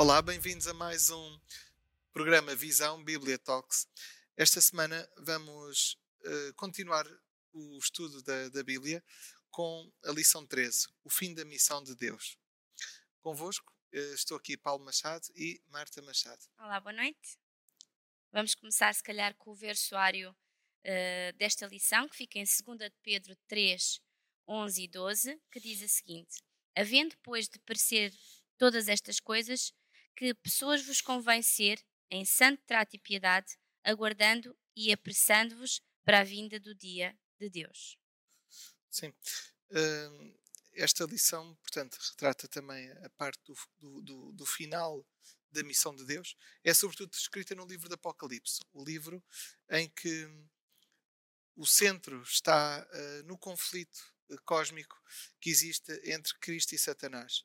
Olá, bem-vindos a mais um programa Visão Bíblia Talks. Esta semana vamos uh, continuar o estudo da, da, Bíblia com a lição 13, o fim da missão de Deus. Convosco uh, estou aqui Paulo Machado e Marta Machado. Olá, boa noite. Vamos começar, se calhar, com o versuário uh, desta lição, que fica em 2 de Pedro 3, 11 e 12, que diz a seguinte: Havendo, pois, de parecer todas estas coisas, que pessoas vos convém ser, em santo trato e piedade, aguardando e apressando-vos para a vinda do dia de Deus. Sim. Uh, esta lição, portanto, retrata também a parte do, do, do, final da missão de Deus. É sobretudo escrita no livro do Apocalipse, o livro em que o centro está uh, no conflito cósmico que existe entre Cristo e Satanás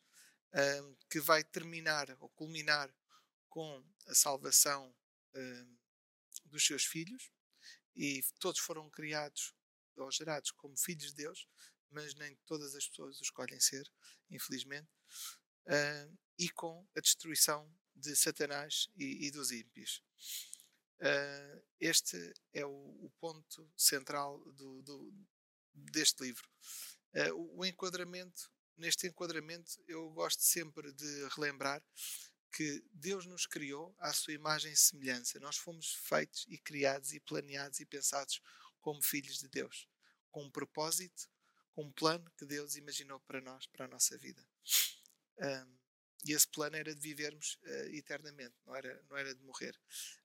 um, que vai terminar ou culminar com a salvação um, dos seus filhos, e todos foram criados ou gerados como filhos de Deus, mas nem todas as pessoas o escolhem ser, infelizmente, uh, e com a destruição de Satanás e, e dos ímpios. Uh, este é o, o ponto central do, do, deste livro. Uh, o, o enquadramento neste enquadramento, eu gosto sempre de relembrar que Deus nos criou à sua imagem e semelhança. Nós fomos feitos e criados e planeados e pensados como filhos de Deus, com um propósito, com um plano que Deus imaginou para nós, para a nossa vida. Um, e esse plano era de vivermos uh, eternamente, não era, não era de morrer.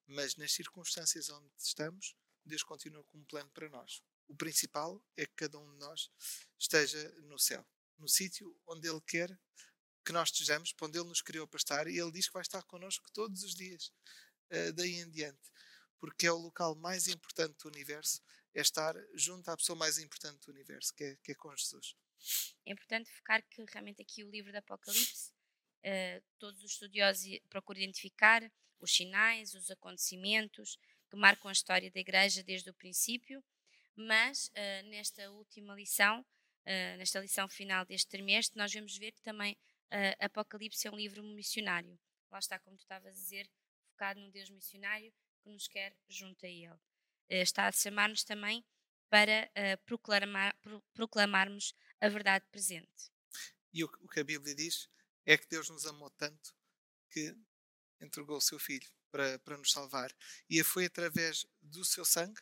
Mas nas circunstâncias onde estamos, Deus continua com um plano para nós. O principal é que cada um de nós esteja no céu no sítio onde Ele quer que nós estejamos, para onde Ele nos criou para estar, e Ele diz que vai estar connosco todos os dias, uh, daí em diante, porque é o local mais importante do universo, é estar junto à pessoa mais importante do universo, que é, que é com Jesus. É importante focar que realmente aqui o livro do Apocalipse, uh, todos os estudiosos procuram identificar os sinais, os acontecimentos que marcam a história da Igreja desde o princípio, mas uh, nesta última lição nesta lição final deste trimestre, nós vamos ver que também uh, Apocalipse é um livro missionário. Lá está, como tu estavas a dizer, focado num Deus missionário que nos quer junto a Ele. Uh, está a chamar-nos também para proclamar, pro, proclamarmos a verdade presente. E o que a Bíblia diz é que Deus nos amou tanto que entregou o seu Filho para, para nos salvar. E foi através do seu sangue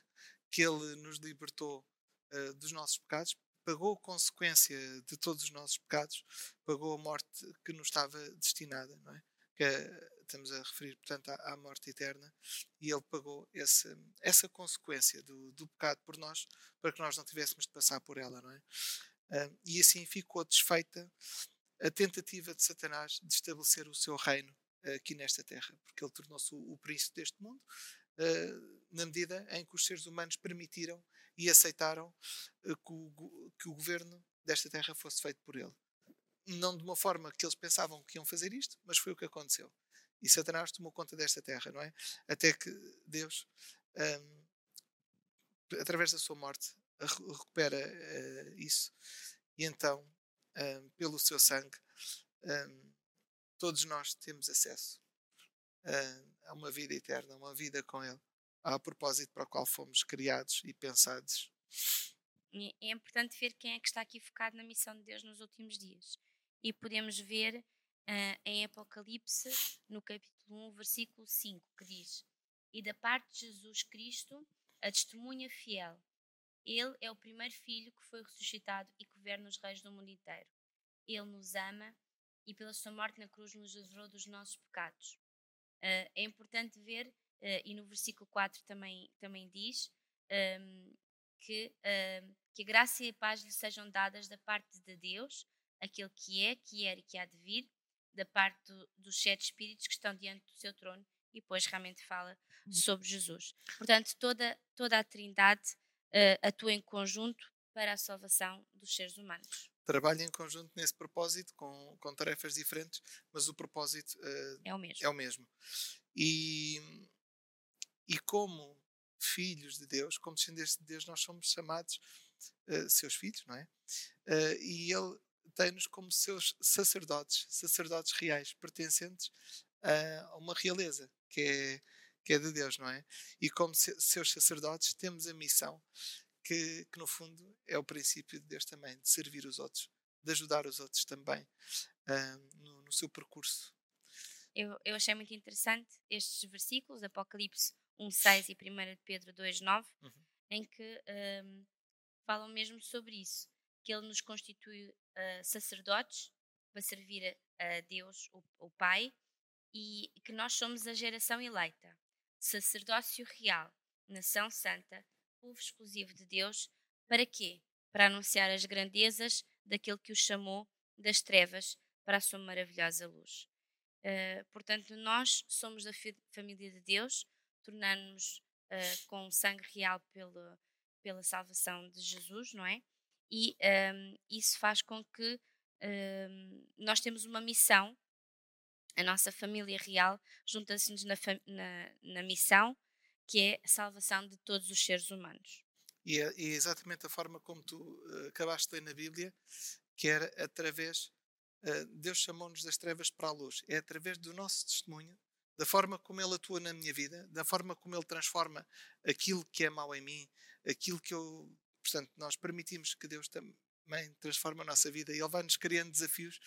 que ele nos libertou uh, dos nossos pecados pagou a consequência de todos os nossos pecados, pagou a morte que nos estava destinada, não é? Que é, estamos a referir, portanto, à, morte eterna, e ele pagou esse, essa consequência do, do, pecado por nós, para que nós não tivéssemos de passar por ela, não é? E assim ficou desfeita a tentativa de Satanás de estabelecer o seu reino aqui nesta terra, porque ele tornou-se o, príncipe deste mundo, uh, na medida em que os seres humanos permitiram e aceitaram eh, que o, que o governo desta terra fosse feito por ele. Não de uma forma que eles pensavam que iam fazer isto, mas foi o que aconteceu. E Satanás tomou conta desta terra, não é? Até que Deus, um, através da sua morte, recupera uh, isso. E então, um, pelo seu sangue, um, todos nós temos acesso uh, a uma vida eterna, uma vida com Ele a propósito para o qual fomos criados e pensados. É importante ver quem é que está aqui focado na missão de Deus nos últimos dias. E podemos ver uh, em Apocalipse, no capítulo 1, versículo 5, que diz: E da parte de Jesus Cristo, a testemunha fiel. Ele é o primeiro filho que foi ressuscitado e governa os reis do mundo inteiro. Ele nos ama e, pela sua morte na cruz, nos livrou dos nossos pecados. Uh, é importante ver Uh, e no versículo 4 também, também diz um, ehm, que, uh, que a graça e a paz lhe sejam dadas da parte de Deus, aquele que é, que era e que há de vir, da parte do, dos sete espíritos que estão diante do seu trono, e depois realmente fala hum. sobre Jesus. Portanto, toda, toda a Trindade uh, atua em conjunto para a salvação dos seres humanos. Trabalha em conjunto nesse propósito, com, com tarefas diferentes, mas o propósito uh, é o mesmo. É o mesmo. E e como filhos de Deus, como descendentes de Deus, nós somos chamados uh, seus filhos, não é? Uh, e Ele tem-nos como seus sacerdotes, sacerdotes reais, pertencentes a uma realeza que é, que é de Deus, não é? E como seus sacerdotes temos a missão que, que, no fundo é o princípio de Deus também, de servir os outros, de ajudar os outros também uh, no, no, seu percurso. Eu, eu achei muito interessante estes versículos, Apocalipse 1.6 e 1 Pedro 2.9, uhum. em que um, falam mesmo sobre isso, que ele nos constitui uh, sacerdotes para servir a, a Deus, o, o Pai, e que nós somos a geração eleita, sacerdócio real, nação santa, povo exclusivo de Deus, para quê? Para anunciar as grandezas daquele que o chamou das trevas para a sua maravilhosa luz. Uh, portanto, nós somos da família de Deus, tornando-nos uh, com sangue real pela, pela salvação de Jesus, não é? E um, ehm, isso faz com que um, ehm, nós temos uma missão, a nossa família real junta-se-nos na, na, na, missão que é a salvação de todos os seres humanos. E é, e é exatamente a forma como tu uh, acabaste de ler na Bíblia, que era através uh, Deus chamou-nos das trevas para a luz. É através do nosso testemunho, da forma como Ele atua na minha vida, da forma como Ele transforma aquilo que é mau em mim, aquilo que eu. Portanto, nós permitimos que Deus também transforme a nossa vida e Ele vai nos criando desafios.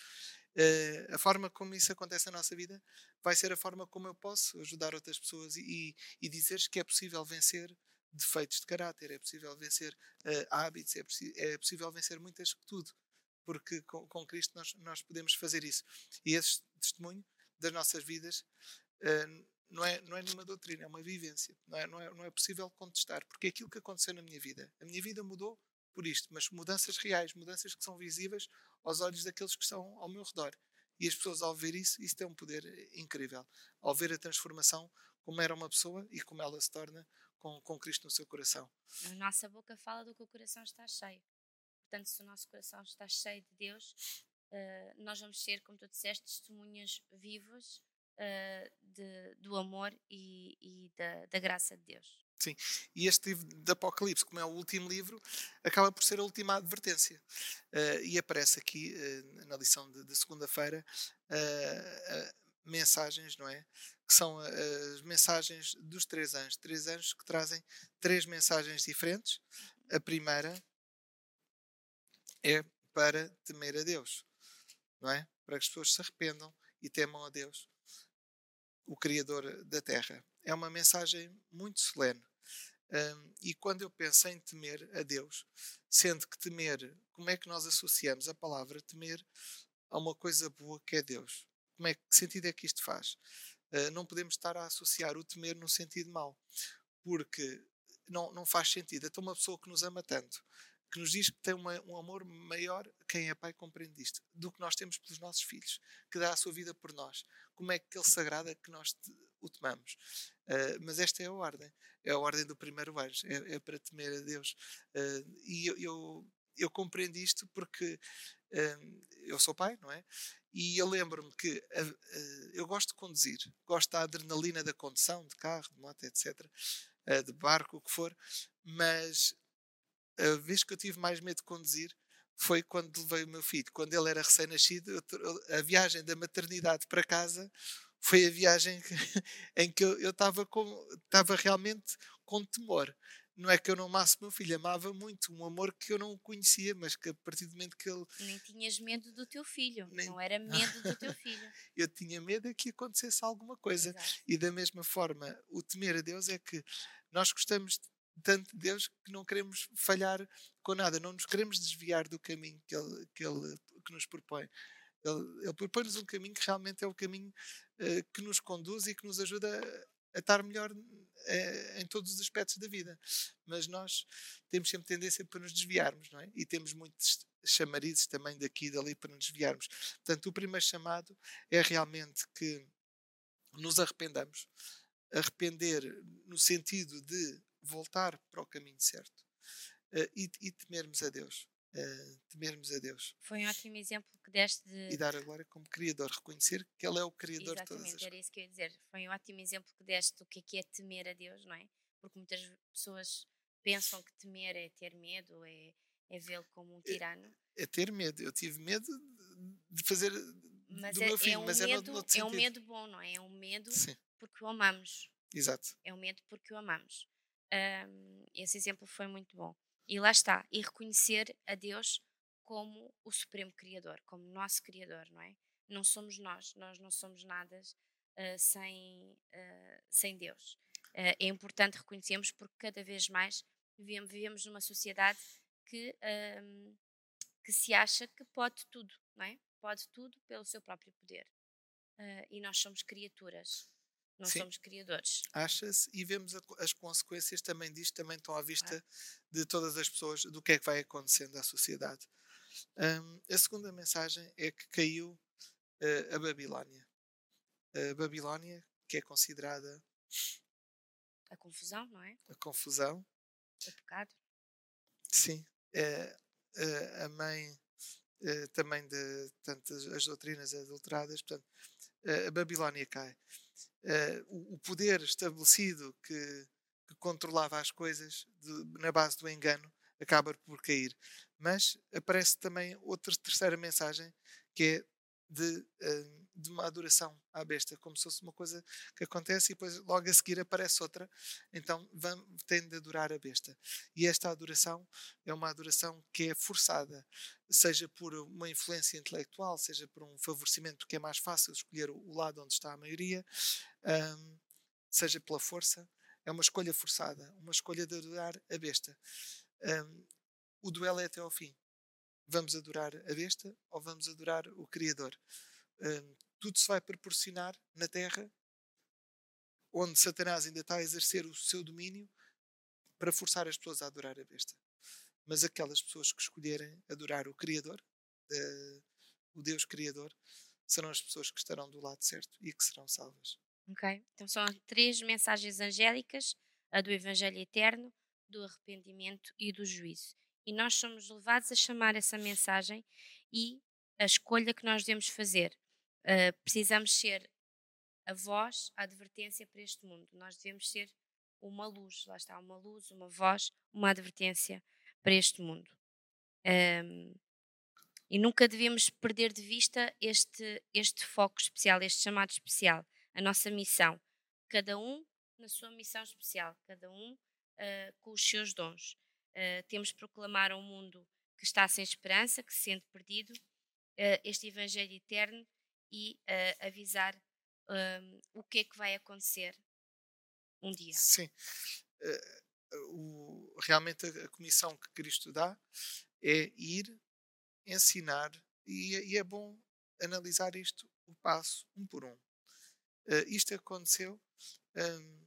Uh, a forma como isso acontece na nossa vida vai ser a forma como eu posso ajudar outras pessoas e, e, dizer que é possível vencer defeitos de caráter, é possível vencer uh, hábitos, é, é, possível vencer muitas tudo, porque com, com Cristo nós, nós podemos fazer isso. E esse testemunho das nossas vidas não, é, não é nenhuma doutrina, é uma vivência. Não é, não, é, não é possível contestar, porque é aquilo que aconteceu na minha vida. A minha vida mudou por isto, mas mudanças reais, mudanças que são visíveis aos olhos daqueles que estão ao meu redor. E as pessoas, ao ver isso, isso tem um poder incrível. Ao ver a transformação, como era uma pessoa e como ela se torna com, com Cristo no seu coração. A nossa boca fala do que o coração está cheio. Portanto, se o nosso coração está cheio de Deus, uh, nós vamos ser, como tu disseste, testemunhas vivas uh, de, do amor e, e da, da, graça de Deus. Sim, e este livro de Apocalipse, como é o último livro, acaba por ser a última advertência. Uh, e aparece aqui, uh, na lição de, de segunda-feira, mensagens, não é? Que são as mensagens dos três anjos. Três anjos que trazem três mensagens diferentes. A primeira é para temer a Deus, não é? Para que as pessoas se arrependam e temam a Deus o Criador da Terra. É uma mensagem muito solene. Um, e quando eu penso em temer a Deus, sendo que temer, como é que nós associamos a palavra temer a uma coisa boa que é Deus? Como é, que sentido é que isto faz? Uh, não podemos estar a associar o temer no sentido mau, porque não, não faz sentido. Então, uma pessoa que nos ama tanto, que nos diz que tem uma, um amor maior, quem é pai compreende isto, do que nós temos pelos nossos filhos, que dá a sua vida por nós. Como é que ele se agrada que nós te, o temamos? Uh, mas esta é a ordem, é a ordem do primeiro anjo, é, é para temer a Deus. Uh, e eu, eu, eu, compreendo isto porque uh, eu sou pai, não é? E eu lembro-me que eu gosto de conduzir, gosto da adrenalina da condução, de carro, de moto, etc., de barco, o que for, mas a vez que eu tive mais medo de conduzir foi quando levei o meu filho. Quando ele era recém-nascido, a viagem da maternidade para casa foi a viagem em que eu estava realmente com temor. Não é que eu não amasse meu filho, amava muito, um amor que eu não conhecia, mas que a partir do momento que ele. Nem tinhas medo do teu filho, Nem... não era medo do teu filho. eu tinha medo é que acontecesse alguma coisa. Exato. E da mesma forma, o temer a Deus é que nós gostamos tanto de Deus que não queremos falhar com nada, não nos queremos desviar do caminho que Ele, que ele que nos propõe. Ele, ele propõe-nos um caminho que realmente é o caminho uh, que nos conduz e que nos ajuda a, a estar melhor uh, em todos os aspectos da vida. Mas nós temos sempre tendência para nos desviarmos, não é? E temos muitos chamarizes também daqui e dali para nos desviarmos. Portanto, o primeiro chamado é realmente que nos arrependamos. Arrepender no sentido de voltar para o caminho certo uh, e, e, temermos a Deus. Uh, temermos a Deus. Foi um ótimo exemplo que deste de... E dar a glória como Criador, reconhecer que Ele é o Criador Exatamente, de todas as coisas. era isso que eu ia dizer. Foi um ótimo exemplo que deste do que é, que é temer a Deus, não é? Porque muitas pessoas pensam que temer é ter medo, é, é vê-lo como um é, tirano. É, é, ter medo. Eu tive medo de fazer Mas do é, meu é filho, um mas é no, medo, é um medo bom, não é? É um medo Sim, porque o amamos. exato. É um medo porque o amamos. Ahm, esse exemplo foi muito bom. E lá está. E reconhecer a Deus como o Supremo Criador, como nosso Criador, não é? Não somos nós, nós não somos nada ah, sem, ah, sem Deus. Ah, é importante reconhecermos porque cada vez mais vivemos, vivemos numa sociedade que, ahm, que se acha que pode tudo, não é? Pode tudo pelo seu próprio poder. E nós somos criaturas, não Sim. somos criadores. Acha-se e vemos a as consequências também disto, também estão à vista de todas as pessoas, do que é que vai acontecendo à sociedade. Hum, a segunda mensagem é que caiu eh, a Babilónia. A Babilónia, que é considerada A confusão, não é? a confusão, O pecado. sim, é, é a mãe eh, também de tantas as doutrinas adulteradas, portanto, a Babilónia cai. O, o poder estabelecido que, que controlava as coisas de- na base do engano acaba por cair. Mas aparece também outra terceira mensagem que é de, eh, de uma adoração à besta, como se fosse uma coisa que acontece e depois logo a seguir aparece outra. Então vão, de adorar a besta. E esta adoração é uma adoração que é forçada, seja por uma influência intelectual, seja por um favorecimento que é mais fácil escolher o, lado onde está a maioria, ahm, seja pela força. É uma escolha forçada, uma escolha de adorar a besta. Ahm, o duelo é até ao fim. Vamos adorar a besta ou vamos adorar o Criador? Ahm, tudo se vai proporcionar na Terra, onde Satanás ainda está a exercer o seu domínio para forçar as pessoas a adorar a besta. Mas aquelas pessoas que escolherem adorar o Criador, eh, o Deus Criador, serão as pessoas que estarão do lado certo e que serão salvas. Ok? Então são três mensagens angélicas: a do Evangelho Eterno, do arrependimento e do juízo. E nós somos levados a chamar essa mensagem e a escolha que nós devemos fazer. Uh, precisamos ser a voz, a advertência para este mundo. Nós devemos ser uma luz, lá está, uma luz, uma voz, uma advertência para este mundo. Um, e nunca devemos perder de vista este, este foco especial, este chamado especial, a nossa missão. Cada um na sua missão especial, cada um uh, com os seus dons. Uh, temos de proclamar ao mundo que está sem esperança, que se sente perdido, uh, este Evangelho eterno e avisar um, o que é que vai acontecer um dia. Sim. o, realmente a, a comissão que Cristo dá é ir ensinar e, e, é bom analisar isto o passo um por um. Uh, isto aconteceu, um,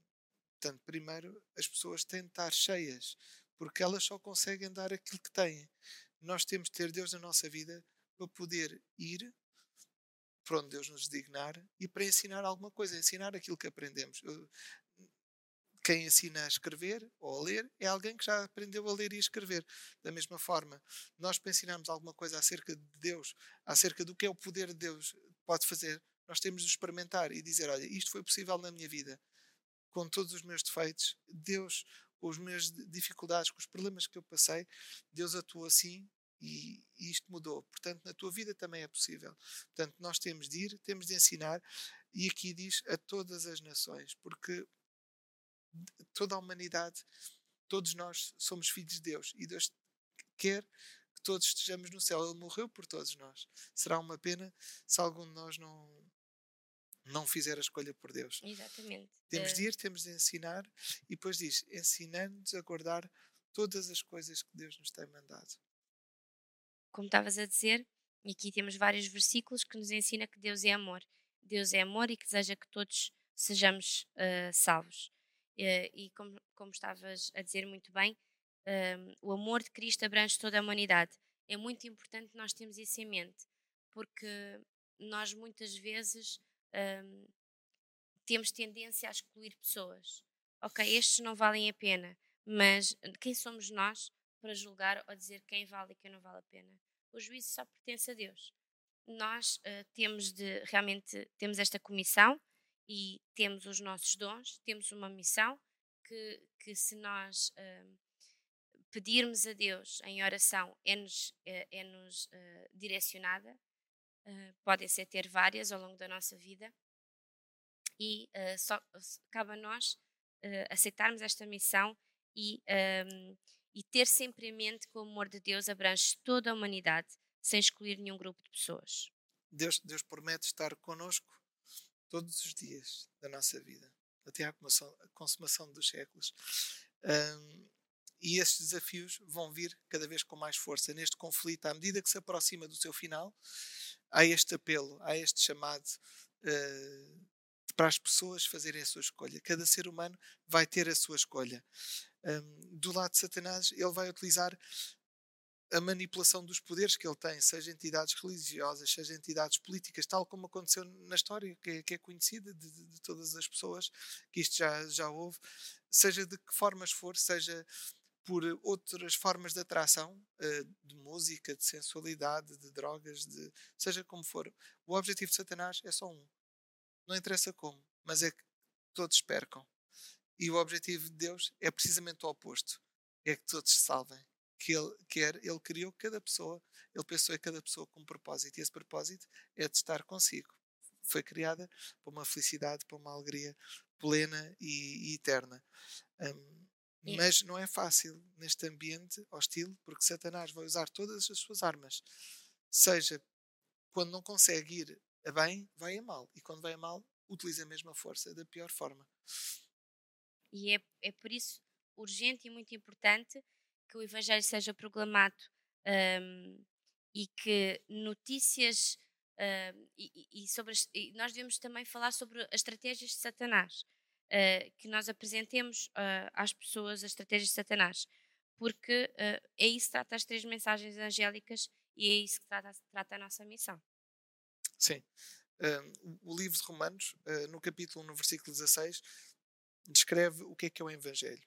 portanto, primeiro as pessoas têm de estar cheias, porque elas só conseguem dar aquilo que têm. Nós temos de ter Deus na nossa vida para poder ir para onde Deus nos dignar e para ensinar alguma coisa, ensinar aquilo que aprendemos. Quem ensina a escrever ou a ler é alguém que já aprendeu a ler e a escrever. Da mesma forma, nós para ensinarmos alguma coisa acerca de Deus, acerca do que é o poder de Deus pode fazer, nós temos de experimentar e dizer: olha, isto foi possível na minha vida, com todos os meus defeitos, Deus, as minhas dificuldades, com os problemas que eu passei, Deus atuou assim e, e isto mudou. Portanto, na tua vida também é possível. Portanto, nós temos de ir, temos de ensinar, e aqui diz a todas as nações, porque toda a humanidade, todos nós somos filhos de Deus e Deus quer que todos estejamos no céu. Ele morreu por todos nós. Será uma pena se algum de nós não não fizer a escolha por Deus. Exatamente. Temos Uh, de ir, temos de ensinar e depois diz, ensinando-nos a guardar todas as coisas que Deus nos tem mandado. como estavas a dizer, e aqui temos vários versículos que nos ensina que Deus é amor. Deus é amor e que deseja que todos sejamos uh, salvos. Uh, e como, como estavas a dizer muito bem, um, o amor de Cristo abrange toda a humanidade. É muito importante nós termos isso em mente, porque nós muitas vezes um, temos tendência a excluir pessoas. Ok, estes não valem a pena, mas quem somos nós para julgar ou dizer quem vale e quem não vale a pena? O juízo só pertence a Deus. Nós uh, temos de realmente temos esta comissão e temos os nossos dons, temos uma missão que, que se nós uh, pedirmos a Deus em oração é-nos é, é -nos, uh, direcionada uh, podem ser ter várias ao longo da nossa vida, e uh, só cabe a nós uh, aceitarmos esta missão e, um, ehm, e ter sempre em mente que o amor de Deus abrange toda a humanidade, sem excluir nenhum grupo de pessoas. Deus, Deus promete estar conosco todos os dias da nossa vida, até à consumação dos séculos. Um, e estes desafios vão vir cada vez com mais força neste conflito, à medida que se aproxima do seu final. Há este apelo, há este chamado uh, para as pessoas fazerem a sua escolha. Cada ser humano vai ter a sua escolha. Um, do lado de Satanás, ele vai utilizar a manipulação dos poderes que ele tem, seja entidades religiosas, seja entidades políticas, tal como aconteceu na história, que é, que é conhecida de, de, todas as pessoas, que isto já, já houve, seja de que formas for, seja por outras formas de atração, uh, de música, de sensualidade, de drogas, de seja como for. O objetivo de Satanás é só um. Não interessa como, mas é que todos percam. E o objetivo de Deus é precisamente o oposto: é que todos se salvem que ele quer, ele criou cada pessoa, ele pensou em cada pessoa com um propósito, e esse propósito é de estar consigo. Foi criada para uma felicidade, para uma alegria plena e, e eterna. Um, mas não é fácil neste ambiente hostil, porque Satanás vai usar todas as suas armas. Seja quando não consegue ir a bem, vai a mal. E quando vai a mal, utiliza a mesma força da pior forma. E é, é por isso urgente e muito importante que o Evangelho seja proclamado um, e que notícias uh, e, e, sobre as, e nós devemos também falar sobre as estratégias de Satanás, uh, que nós apresentemos uh, às pessoas as estratégias de Satanás, porque é isso que trata as três mensagens angélicas e é isso que trata, trata a nossa missão. Sim. o livro de Romanos, no capítulo 1, no versículo 16, descreve o que é que é o Evangelho,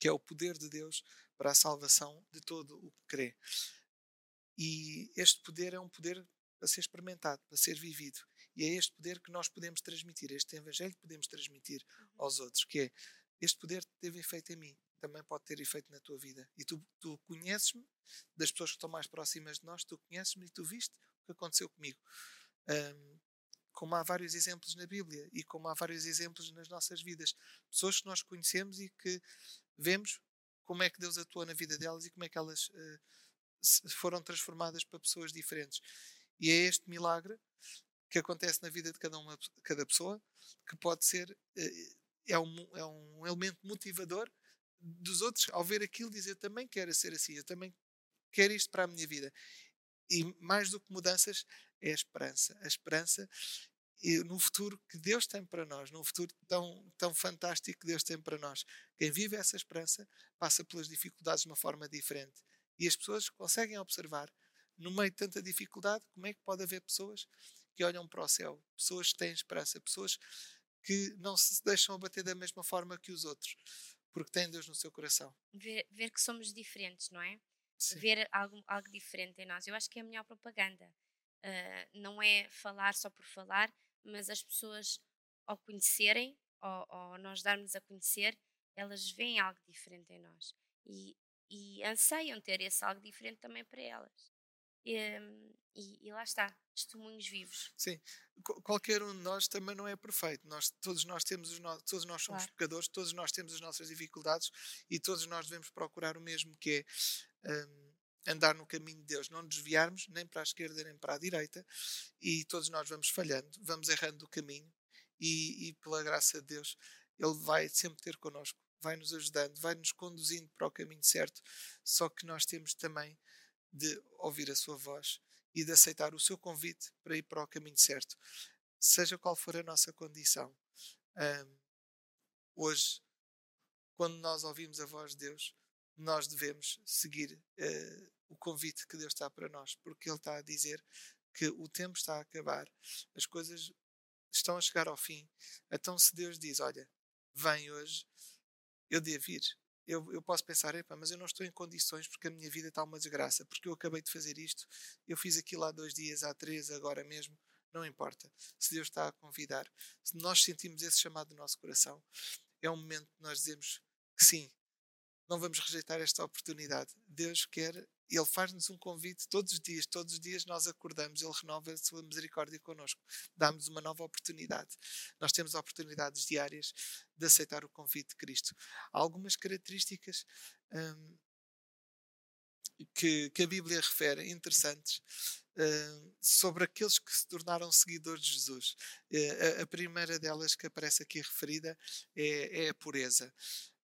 que é o poder de Deus para a salvação de todo o que crê. E este poder é um poder a ser experimentado, a ser vivido. E é este poder que nós podemos transmitir, este evangelho que podemos transmitir uhum. aos outros, que é este poder teve efeito em mim, também pode ter efeito na tua vida. E tu, tu conheces-me, das pessoas que estão mais próximas de nós, tu conheces-me e tu viste o que aconteceu comigo. Um, como há vários exemplos na Bíblia e como há vários exemplos nas nossas vidas. Pessoas que nós conhecemos e que vemos como é que Deus atuou na vida delas e como é que elas uh, foram transformadas para pessoas diferentes. E é este milagre que acontece na vida de cada, uma, cada pessoa que pode ser, uh, é, um, é um elemento motivador dos outros ao ver aquilo dizer também quero ser assim, eu também quero isto para a minha vida. E mais do que mudanças, é a esperança. A esperança no futuro que Deus tem para nós, num futuro tão, tão fantástico que Deus tem para nós. Quem vive essa esperança passa pelas dificuldades de uma forma diferente. E as pessoas conseguem observar, no meio de tanta dificuldade, como é que pode haver pessoas que olham para o céu, pessoas que têm esperança, pessoas que não se deixam abater da mesma forma que os outros, porque têm Deus no seu coração. Ver, ver que somos diferentes, não é? Sim. Ver algo, algo diferente em nós. Eu acho que é a melhor propaganda. Uh, não é falar só por falar, mas as pessoas, ao conhecerem, ou, ou nós darmos a conhecer, elas veem algo diferente em nós e, e anseiam ter esse algo diferente também para elas. E, e, e lá está, testemunhos vivos. Sim, qualquer um de nós também não é perfeito. Nós, todos nós temos os no... todos nós somos claro. pecadores, todos nós temos as nossas dificuldades e todos nós devemos procurar o mesmo que é um, andar no caminho de Deus, não desviarmos nem para a esquerda nem para a direita, e todos nós vamos falhando, vamos errando o caminho, e, e pela graça de Deus, Ele vai sempre ter connosco, vai nos ajudando, vai nos conduzindo para o caminho certo, só que nós temos também de ouvir a Sua voz e de aceitar o seu convite para ir para o caminho certo, seja qual for a nossa condição. Um, hoje, quando nós ouvimos a voz de Deus, nós devemos seguir uh, o convite que Deus está para nós, porque Ele está a dizer que o tempo está a acabar, as coisas estão a chegar ao fim. Então, se Deus diz: Olha, vem hoje, eu devo ir. Eu, eu posso pensar, mas eu não estou em condições porque a minha vida está uma desgraça, porque eu acabei de fazer isto, eu fiz aquilo há dois dias, há três, agora mesmo. Não importa. Se Deus está a convidar, se nós sentimos esse chamado no nosso coração, é um momento que nós dizemos que sim, não vamos rejeitar esta oportunidade. Deus quer ele faz-nos um convite todos os dias, todos os dias nós acordamos, Ele renova a sua misericórdia connosco, dá-nos uma nova oportunidade. Nós temos oportunidades diárias de aceitar o convite de Cristo. Há algumas características hum, que, que, a Bíblia refere interessantes hum, sobre aqueles que se tornaram seguidores de Jesus. Uh, a, a, primeira delas que aparece aqui referida é, é a pureza.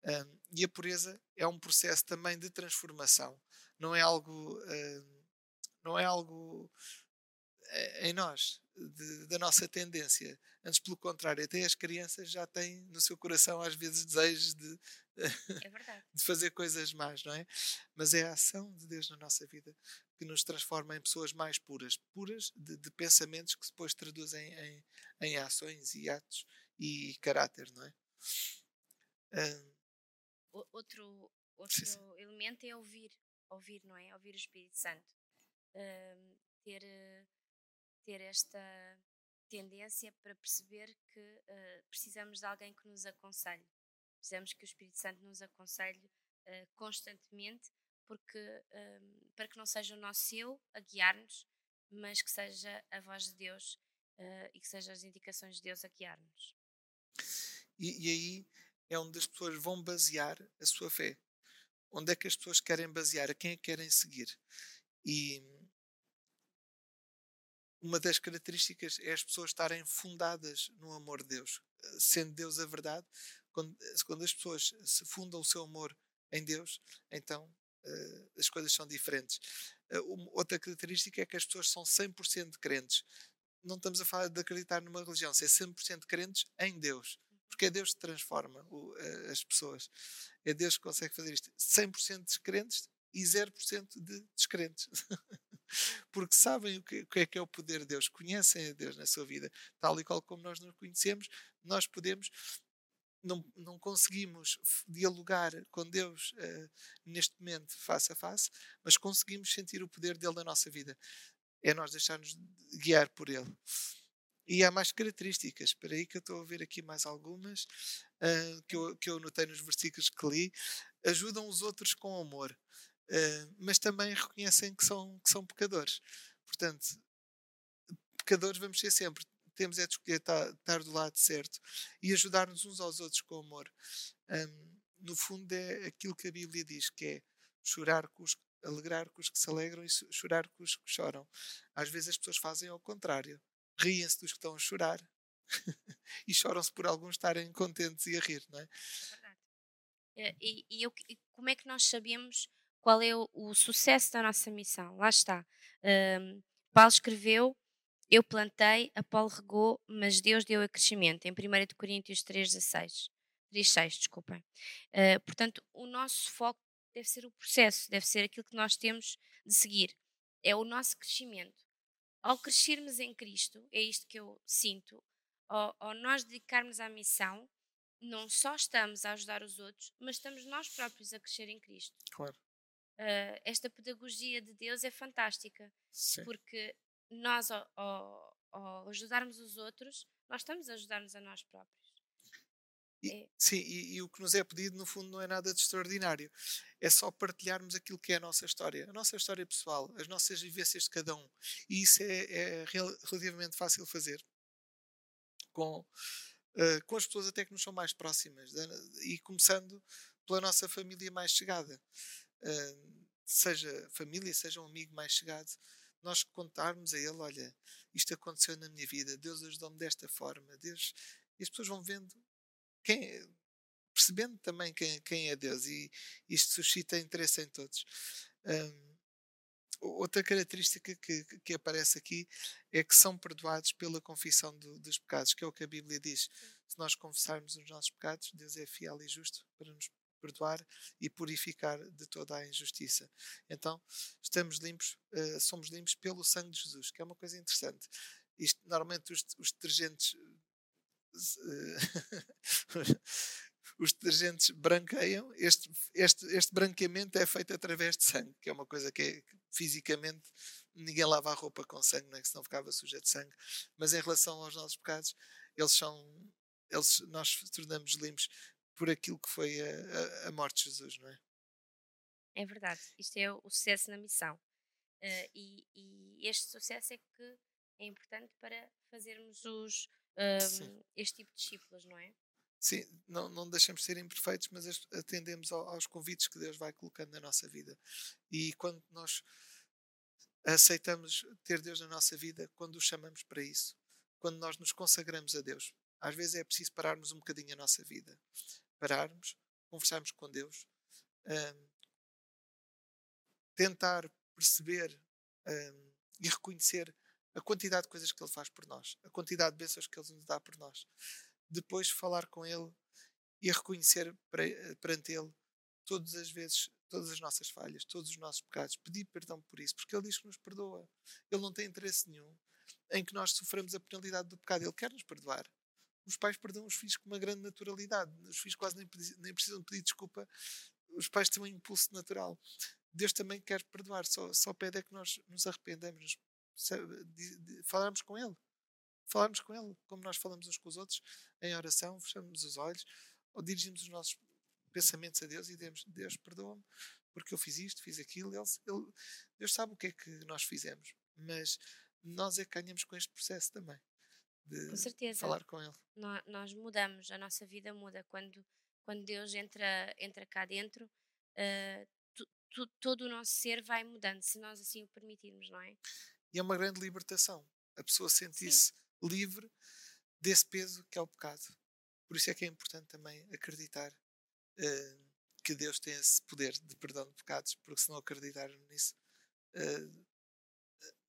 Um, e a pureza é um processo também de transformação não é algo, uh, não é algo eh, em nós, de, da nossa tendência. Antes, pelo contrário, até as crianças já têm no seu coração, às vezes, desejos de, é de fazer coisas más, não é? Mas é a ação de Deus na nossa vida que nos transforma em pessoas mais puras puras de, de pensamentos que depois traduzem em, em ações e atos e caráter, não é? outro outro elemento é ouvir ouvir, não é? Ouvir o Espírito Santo. Uh, ter, ter esta tendência para perceber que uh, precisamos de alguém que nos aconselhe. Precisamos que o Espírito Santo nos aconselhe uh, constantemente, porque uh, para que não seja o nosso eu a guiar-nos, mas que seja a voz de Deus ah, e que sejam as indicações de Deus a guiar-nos. E, e aí é onde as pessoas vão basear a sua fé onde é que as pessoas querem basear, a quem é que querem seguir. E uma das características é as pessoas estarem fundadas no amor de Deus. Sendo Deus a verdade, quando, quando as pessoas se fundam o seu amor em Deus, então uh, as coisas são diferentes. Uh, outra característica é que as pessoas são 100% crentes. Não estamos a falar de acreditar numa religião, ser 100% crentes em Deus. Porque é Deus que transforma o, as pessoas. É Deus que consegue fazer isto. 100% de crentes e 0% de descrentes. Porque sabem o que, o que, é que é o poder de Deus, conhecem a Deus na sua vida, tal e qual como nós nos conhecemos, nós podemos. Não, não conseguimos dialogar com Deus uh, neste momento face a face, mas conseguimos sentir o poder dele na nossa vida. É nós deixarmos guiar por ele. E há mais características. Espera aí que eu estou a ver aqui mais algumas uh, que, eu, que eu notei nos versículos que li. Ajudam os outros com amor, uh, mas também reconhecem que são, que são pecadores. Portanto, pecadores vamos ser sempre. Temos é de escolher estar, do lado certo e ajudar-nos uns aos outros com amor. Um, no fundo, é aquilo que a Bíblia diz, que é chorar com os, alegrar com os que se alegram e chorar com os que choram. Às vezes as pessoas fazem ao contrário riem-se dos que estão a chorar e choram-se por alguns estarem contentes e a rir, não é? É. Eh, e, e, eu, e como é que nós sabemos qual é o, o sucesso da nossa missão? Lá está. Um, Paulo escreveu: Eu plantei, Apolo regou, mas Deus deu a crescimento, em 1 Coríntios 3,16. 3,6, desculpem. Uh, portanto, o nosso foco deve ser o processo, deve ser aquilo que nós temos de seguir. É o nosso crescimento ao crescermos em Cristo, é isto que eu sinto, ao, ao nós dedicarmos à missão, não só estamos a ajudar os outros, mas estamos nós próprios a crescer em Cristo. Claro. Uh, esta pedagogia de Deus é fantástica, Sim. porque nós, ao, ao, ao, ajudarmos os outros, nós estamos a ajudar-nos a nós próprios. E, é. Sim, e, e, o que nos é pedido, no fundo, não é nada de extraordinário. É só partilharmos aquilo que é a nossa história, a nossa história pessoal, as nossas vivências de cada um. E isso é, é relativamente fácil fazer com, uh, com as pessoas até que nos são mais próximas e começando pela nossa família mais chegada. Uh, seja família, seja um amigo mais chegado, nós contarmos a ele: olha, isto aconteceu na minha vida, Deus ajudou-me desta forma, Deus. E as pessoas vão vendo quem, percebendo também quem, quem é Deus e isto suscita interesse em todos. Um, outra característica que, que aparece aqui é que são perdoados pela confissão do, dos pecados, que é o que a Bíblia diz. Se nós confessarmos os nossos pecados, Deus é fiel e justo para nos perdoar e purificar de toda a injustiça. Então, estamos limpos, uh, somos limpos pelo sangue de Jesus, que é uma coisa interessante. Isto, normalmente os, os detergentes os detergentes branqueiam, este, este, este branqueamento é feito através de sangue, que é uma coisa que, é, fisicamente ninguém lava a roupa com sangue, não é? que senão ficava suja de sangue. Mas em relação aos nossos pecados, eles são, eles, nós tornamos limpos por aquilo que foi a, a, a morte de Jesus, não é? É verdade. Isto é o sucesso na missão. Uh, e, e, este sucesso é que é importante para fazermos os, uh, este tipo de discípulos, não é? Sim, não, não deixamos de ser imperfeitos, mas atendemos aos convites que Deus vai colocando na nossa vida. E quando nós aceitamos ter Deus na nossa vida, quando o chamamos para isso, quando nós nos consagramos a Deus, às vezes é preciso pararmos um bocadinho a nossa vida, pararmos, conversarmos com Deus, um, tentar perceber um, e reconhecer a quantidade de coisas que Ele faz por nós, a quantidade de bênçãos que Ele nos dá por nós. Depois falar com Ele e reconhecer perante Ele todas as vezes, todas as nossas falhas, todos os nossos pecados, pedir perdão por isso, porque Ele diz que nos perdoa. Ele não tem interesse nenhum em que nós soframos a penalidade do pecado. Ele quer nos perdoar. Os pais perdoam os filhos com uma grande naturalidade. Os filhos quase nem, nem precisam pedir desculpa. Os pais têm um impulso natural. Deus também quer perdoar, só, só pede é que nós nos arrependamos, de, falarmos com Ele. Falarmos com Ele, como nós falamos uns com os outros, em oração, fechamos os olhos, ou dirigimos os nossos pensamentos a Deus e dizemos: Deus, perdoa-me, porque eu fiz isto, fiz aquilo. Ele, ele, Deus sabe o que é que nós fizemos, mas nós é que ganhamos com este processo também. De com certeza. falar com Ele. Nós, nós mudamos, a nossa vida muda. Quando, quando Deus entra, entra cá dentro, uh, tu, tu, todo o nosso ser vai mudando, se nós assim o permitirmos, não é? E é uma grande libertação. A pessoa sentir-se livre desse peso que é o pecado. Por isso é que é importante também acreditar uh, que Deus tem esse poder de perdão de pecados, porque se não acreditarmos nisso, uh,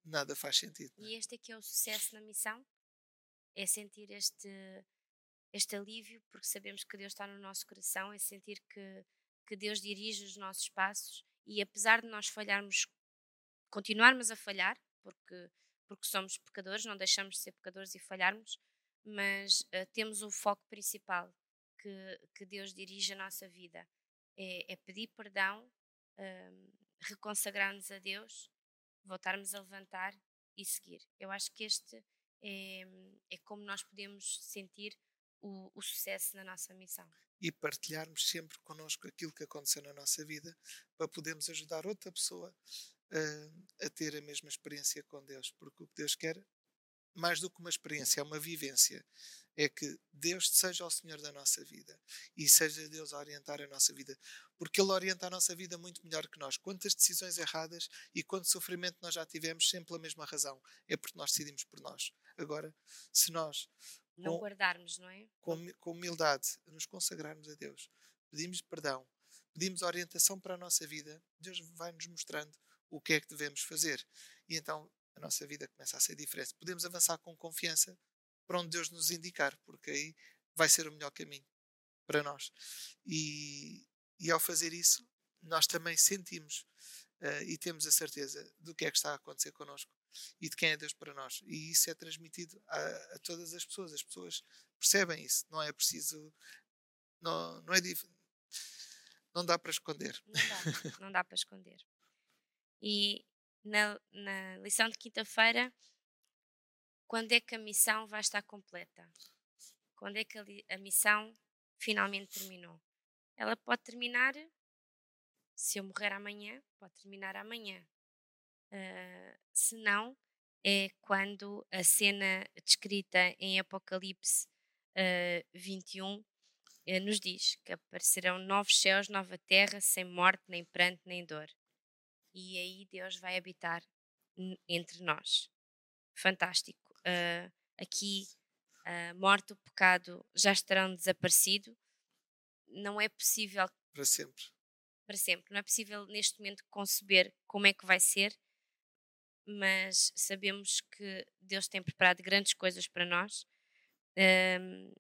nada faz sentido. É? E este é que é o sucesso na missão? É sentir este, este alívio, porque sabemos que Deus está no nosso coração, é sentir que, que Deus dirige os nossos passos e apesar de nós falharmos, continuarmos a falhar, porque, porque somos pecadores, não deixamos de ser pecadores e falharmos, mas uh, temos um foco principal que, que Deus dirige a nossa vida. É, é pedir perdão, uh, reconsagrar-nos a Deus, voltarmos a levantar e seguir. Eu acho que este é, é como nós podemos sentir o, o sucesso na nossa missão e partilharmos sempre connosco aquilo que aconteceu na nossa vida para podermos ajudar outra pessoa uh, a ter a mesma experiência com Deus, porque o que Deus quer, mais do que uma experiência, é uma vivência. É que Deus seja o Senhor da nossa vida e seja Deus a orientar a nossa vida, porque Ele orienta a nossa vida muito melhor que nós. Quantas decisões erradas e quanto sofrimento nós já tivemos, sempre pela mesma razão, é porque nós decidimos por nós. Agora, se nós não com, guardarmos, não é? Com, com humildade, nos consagrarmos a Deus, pedimos perdão, pedimos orientação para a nossa vida, Deus vai nos mostrando o que é que devemos fazer. E então a nossa vida começa a ser diferente. Podemos avançar com confiança para onde Deus nos indicar, porque aí vai ser o melhor caminho para nós. E, e ao fazer isso, nós também sentimos uh, e temos a certeza do que é que está a acontecer connosco e de quem é Deus para nós. E isso é transmitido a, a todas as pessoas. As pessoas percebem isso. Não é preciso. Não, não é Não dá para esconder. Não dá, não dá para esconder. E na, na lição de quinta-feira, quando é que a missão vai estar completa? Quando é que a, a missão finalmente terminou? Ela pode terminar, se eu morrer amanhã, pode terminar amanhã. Uh, se não, é quando a cena descrita em Apocalipse uh, 21 uh, nos diz que aparecerão novos céus, nova terra, sem morte, nem pranto, nem dor e aí Deus vai habitar entre nós. Fantástico. Uh, aqui a morte, o pecado já estarão desaparecido. Não é possível. Para sempre. Para sempre. Não é possível neste momento conceber como é que vai ser, mas sabemos que Deus tem preparado grandes coisas para nós. Um,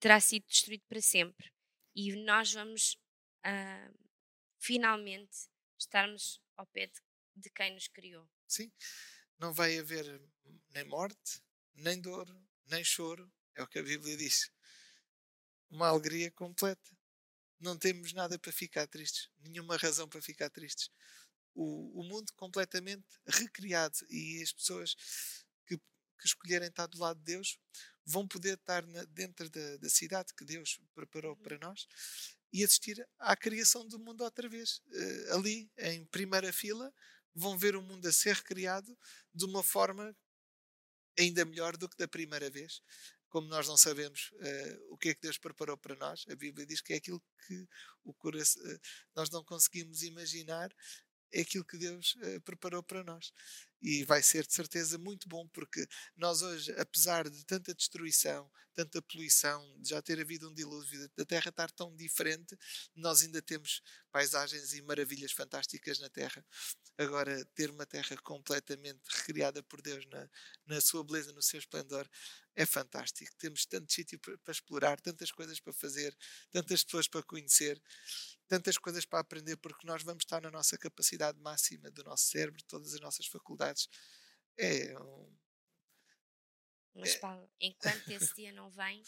terá sido destruído para sempre. E nós vamos uh, finalmente estarmos ao pé de, de quem nos criou. Sim, não vai haver nem morte, nem dor, nem choro, é o que a Bíblia diz. Uma alegria completa. Não temos nada para ficar tristes, nenhuma razão para ficar tristes. O, o mundo completamente recriado e as pessoas que, que escolherem estar do lado de Deus vão poder estar na, dentro da, da, cidade que Deus preparou uhum. para nós e assistir à criação do mundo outra vez. Uh, ali, em primeira fila, vão ver o mundo a ser recriado de uma forma ainda melhor do que da primeira vez. Como nós não sabemos uh, o que é que Deus preparou para nós, a Bíblia diz que é aquilo que o coração, uh, nós não conseguimos imaginar, é aquilo que Deus uh, preparou para nós. E vai ser de certeza muito bom, porque nós hoje, apesar de tanta destruição, tanta poluição, de já ter havido um dilúvio, da Terra estar tão diferente, nós ainda temos paisagens e maravilhas fantásticas na Terra. Agora, ter uma Terra completamente recriada por Deus na, na sua beleza, no seu esplendor, é fantástico. Temos tanto sítio para explorar, tantas coisas para fazer, tantas pessoas para conhecer tantas coisas para aprender, porque nós vamos estar na nossa capacidade máxima do nosso cérebro, todas as nossas faculdades. É um. Mas, é Paulo, enquanto esse dia não vem,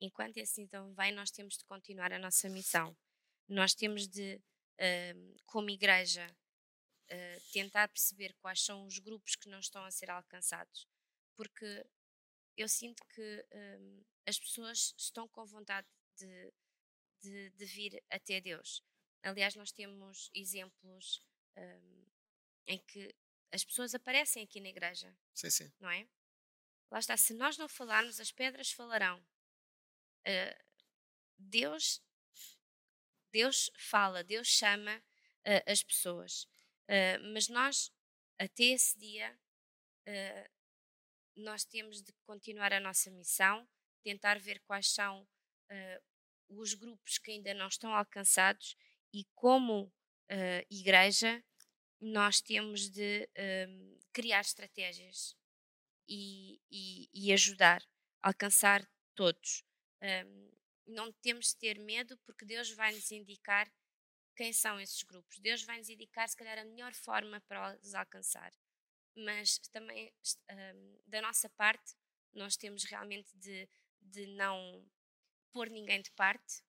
enquanto esse dia não vem, nós temos de continuar a nossa missão. Nós temos de, uh, como igreja, uh, tentar perceber quais são os grupos que não estão a ser alcançados. Porque eu sinto que uh, as pessoas estão com vontade de de, de vir até Deus. Aliás, nós temos exemplos um, em que as pessoas aparecem aqui na igreja. Sim, sim. Não é? Lá está, se nós não falarmos, as pedras falarão. Uh, Deus, Deus fala, Deus chama uh, as pessoas. Uh, mas nós, até esse dia, nós temos de continuar a nossa missão, tentar ver quais são os grupos que ainda não estão alcançados e como uh, igreja nós temos de um, criar estratégias e, e, e, ajudar a alcançar todos. Um, não temos de ter medo porque Deus vai nos indicar quem são esses grupos. Deus vai nos indicar, se calhar, a melhor forma para os alcançar. Mas também, um, da nossa parte, nós temos realmente de, de não pôr ninguém de parte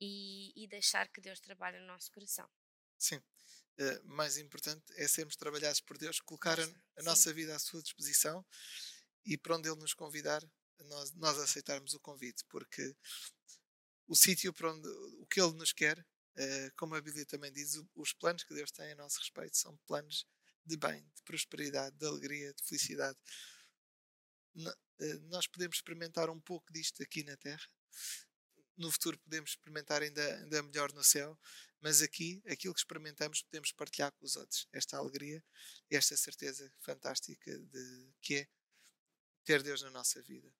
e, e deixar que Deus trabalhe no nosso coração. Sim. Uh, mais importante é sermos trabalhados por Deus, colocar a, a nossa vida à sua disposição e para onde Ele nos convidar, nós, nós aceitarmos o convite, porque o sítio para onde o que Ele nos quer, uh, como a Bíblia também diz, os planos que Deus tem a nosso respeito são planos de bem, de prosperidade, de alegria, de felicidade. Eh, nós podemos experimentar um pouco disto aqui na Terra. No futuro podemos experimentar ainda, ainda melhor no céu, mas aqui, aquilo que experimentamos, podemos partilhar com os outros. Esta alegria esta certeza fantástica de que é ter Deus na nossa vida.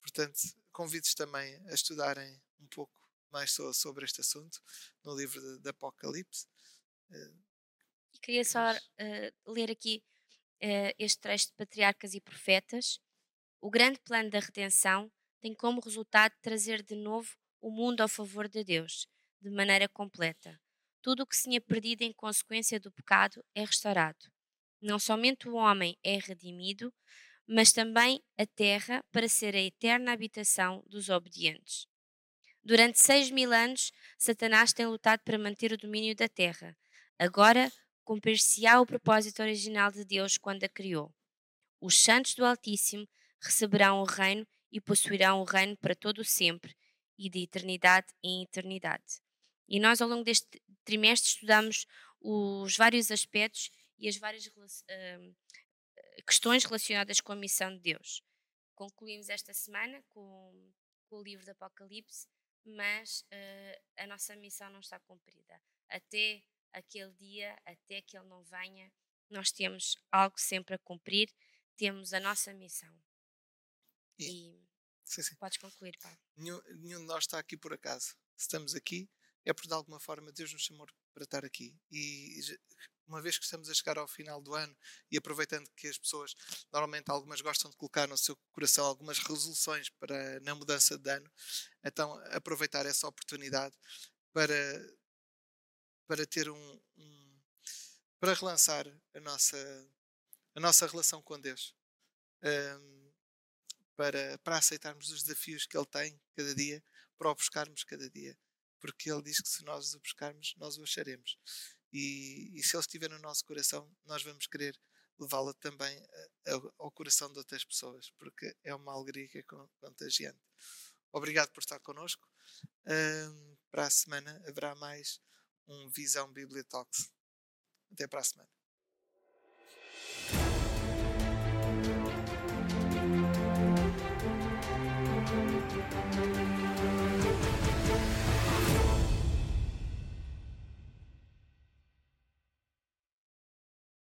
Portanto, convido-vos também a estudarem um pouco mais sobre este assunto no livro de, de Apocalipse. E queria só uh, ler aqui uh, este trecho de Patriarcas e Profetas, o grande plano da redenção tem como resultado trazer de novo o mundo ao favor de Deus, de maneira completa. Tudo o que se tinha perdido em consequência do pecado é restaurado. Não somente o homem é redimido, mas também a terra para ser a eterna habitação dos obedientes. Durante seis mil anos, Satanás tem lutado para manter o domínio da terra. Agora, cumprir-se-á o propósito original de Deus quando a criou. Os santos do Altíssimo receberão o reino e possuirão o reino para todo o sempre e de eternidade em eternidade. E nós, ao longo deste trimestre, estudamos os vários aspectos e as várias uh, questões relacionadas com a missão de Deus. Concluímos esta semana com, com o livro do Apocalipse, mas uh, a nossa missão não está cumprida. Até aquele dia, até que ele não venha, nós temos algo sempre a cumprir, temos a nossa missão. E, sim, sim. podes concluir, pá. Nenhum, nenhum de nós está aqui por acaso. Se estamos aqui, é porque de alguma forma Deus nos chamou para estar aqui. E uma vez que estamos a chegar ao final do ano e aproveitando que as pessoas, normalmente algumas gostam de colocar no seu coração algumas resoluções para na mudança de ano, então aproveitar essa oportunidade para, para ter um, um para relançar a nossa, a nossa relação com Deus. Um, para, para aceitarmos os desafios que Ele tem cada dia, para o buscarmos cada dia. Porque Ele diz que se nós o buscarmos, nós o acharemos. E, e se Ele estiver no nosso coração, nós vamos querer levá-lo também ao coração de outras pessoas, porque é uma alegria que é contagiante. Obrigado por estar connosco. Uh, para a semana haverá mais um Visão Bibliotox. Até para a semana.